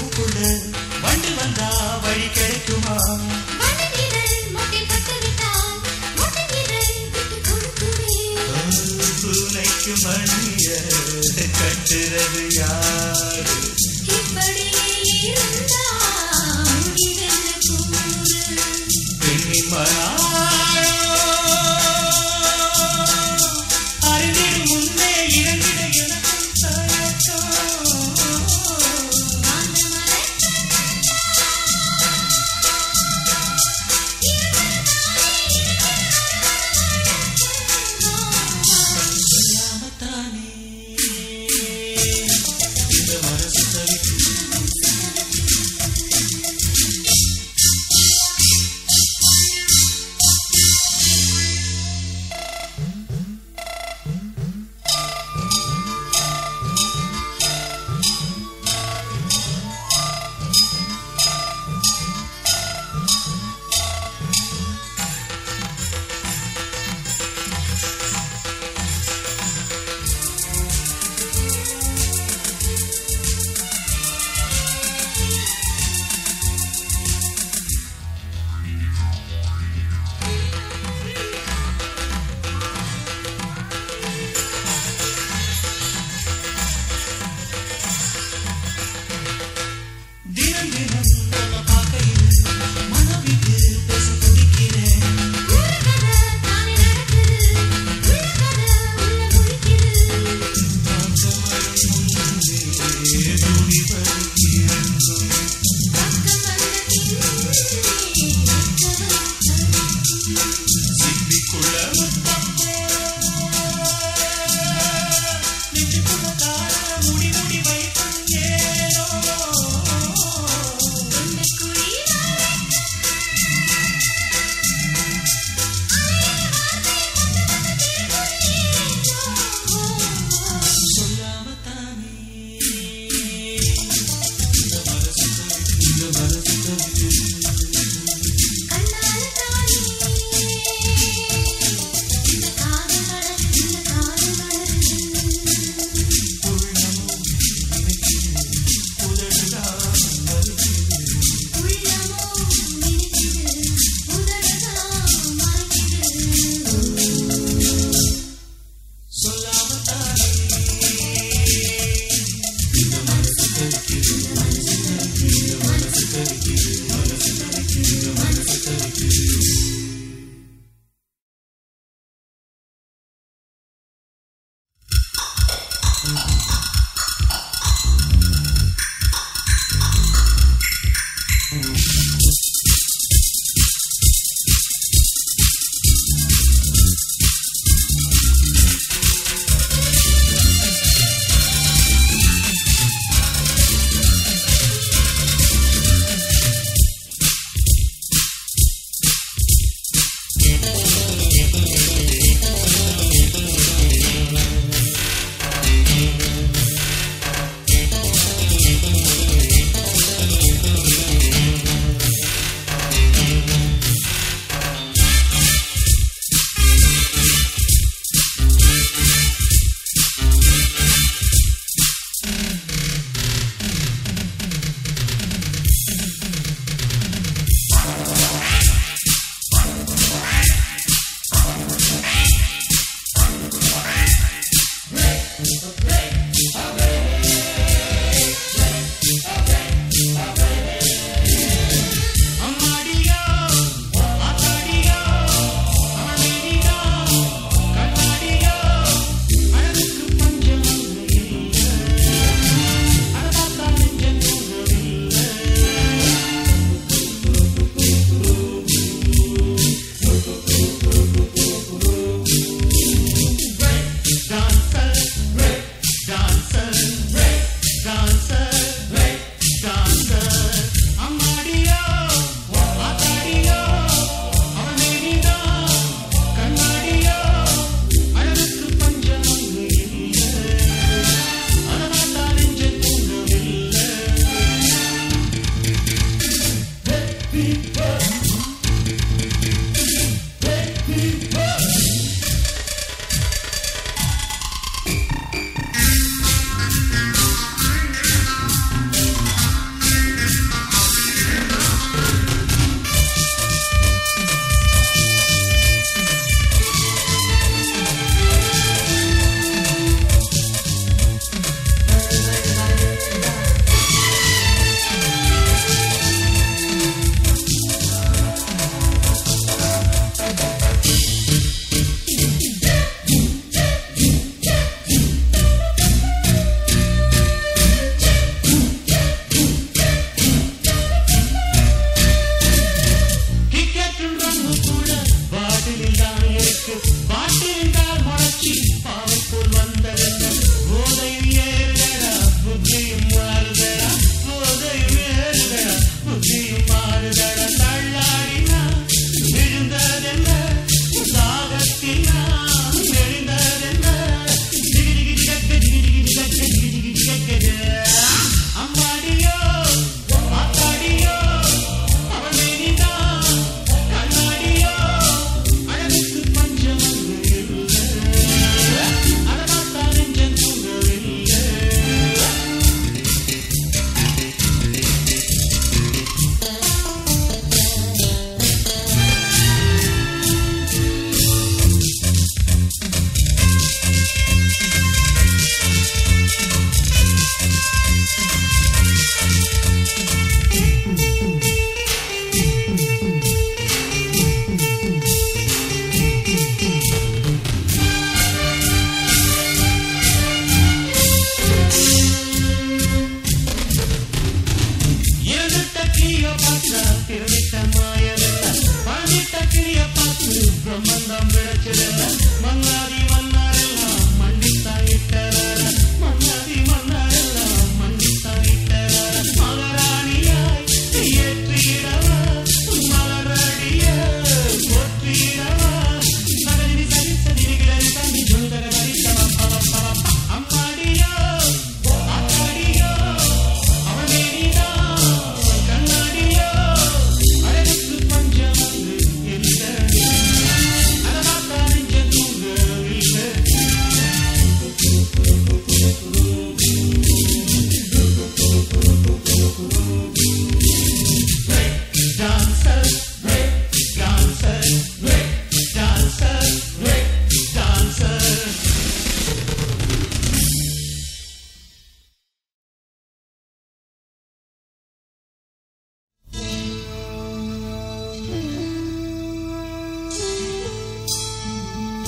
முட்டு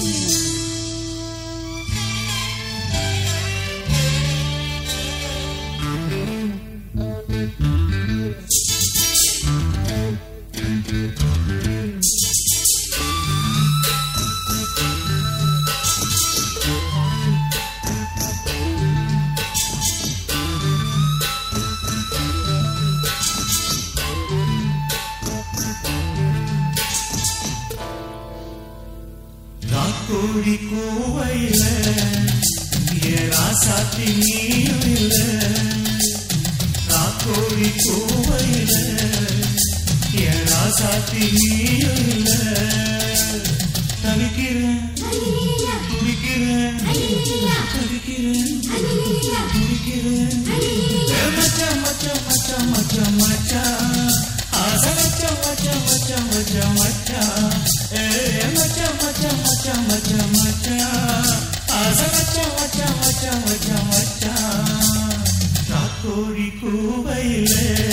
Ooh. feeling.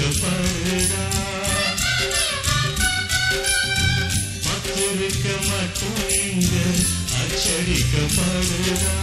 நிச்சயிக்கப்படுதா பத்திருக்க மட்டும் இங்க அச்சடிக்கப்படுதா?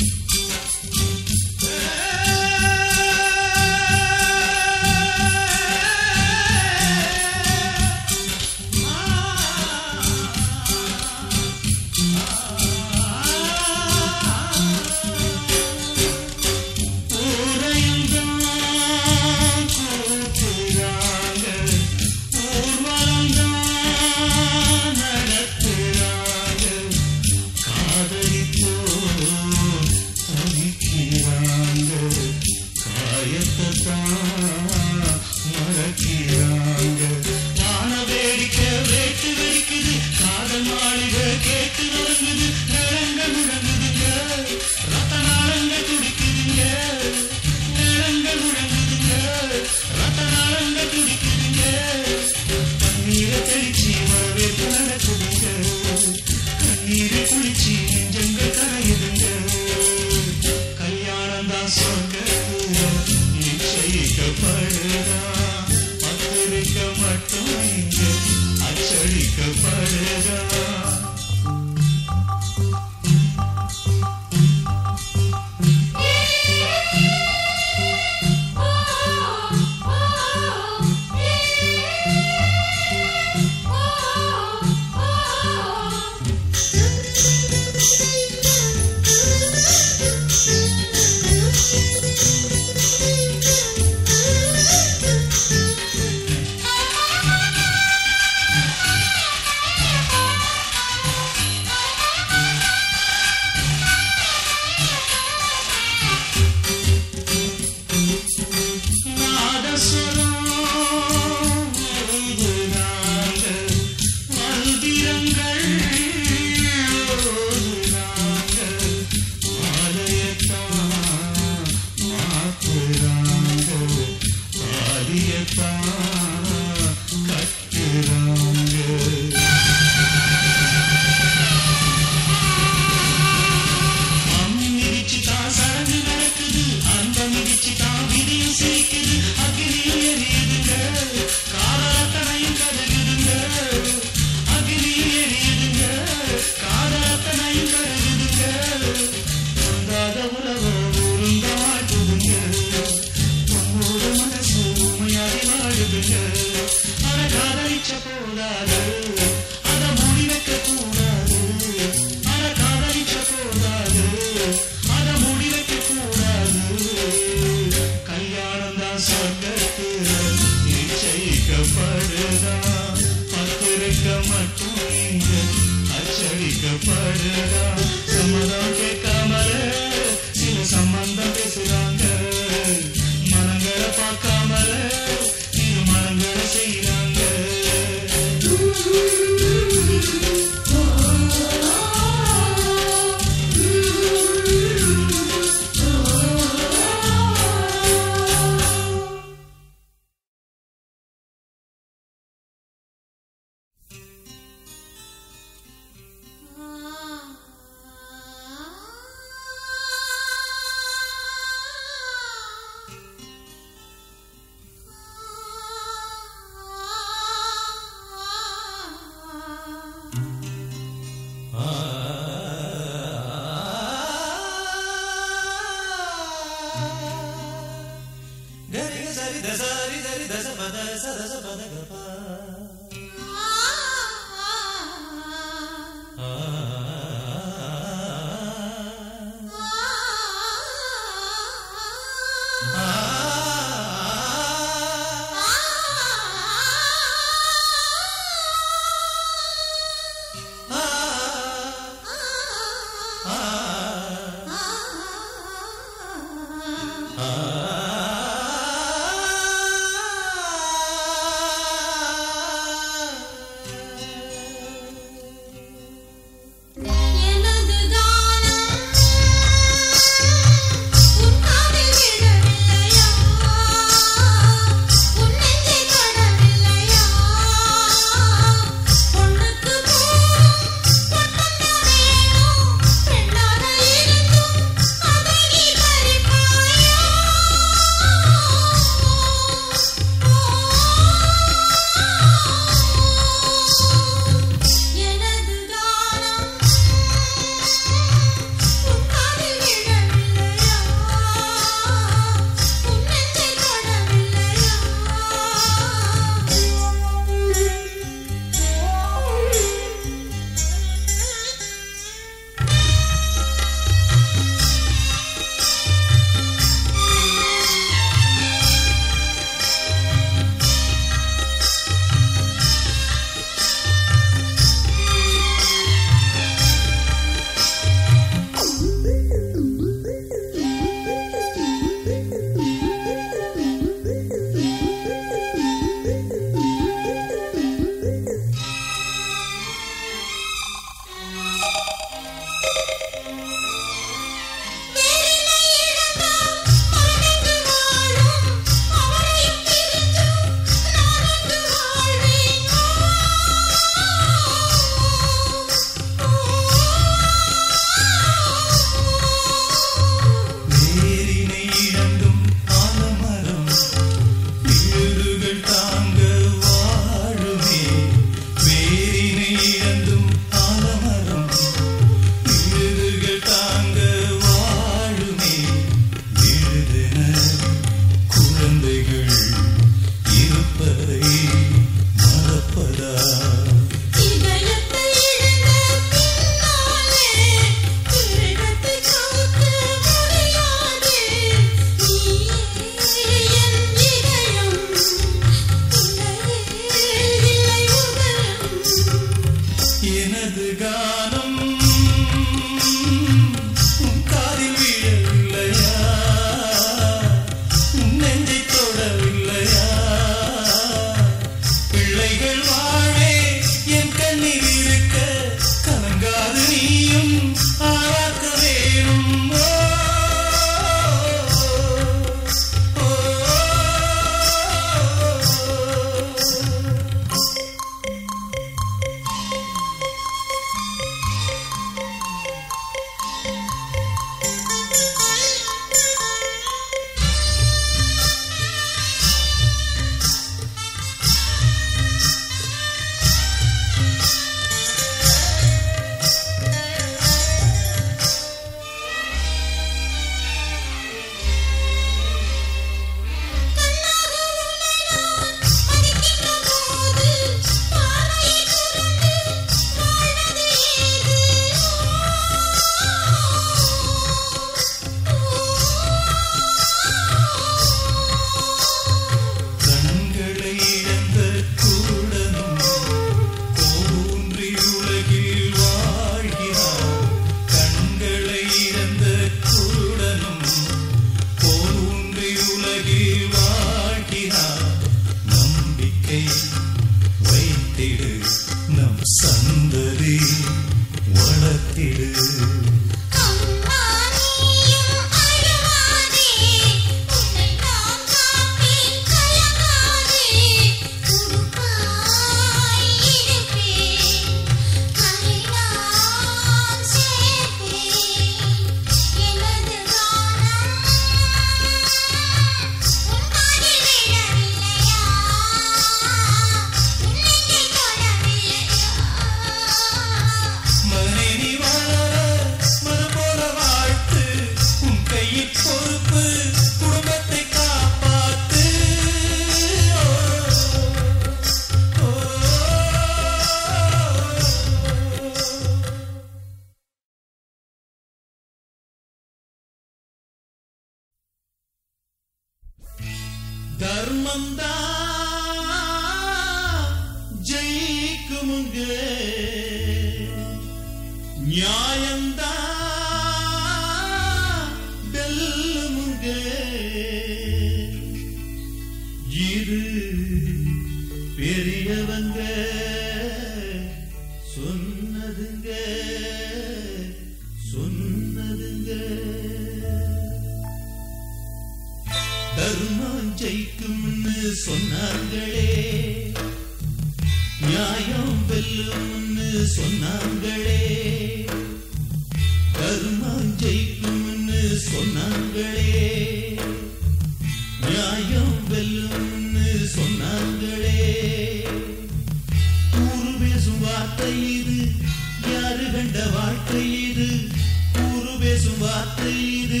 வார்த்தை இது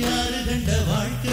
யாரு கண்ட வாழ்க்கை?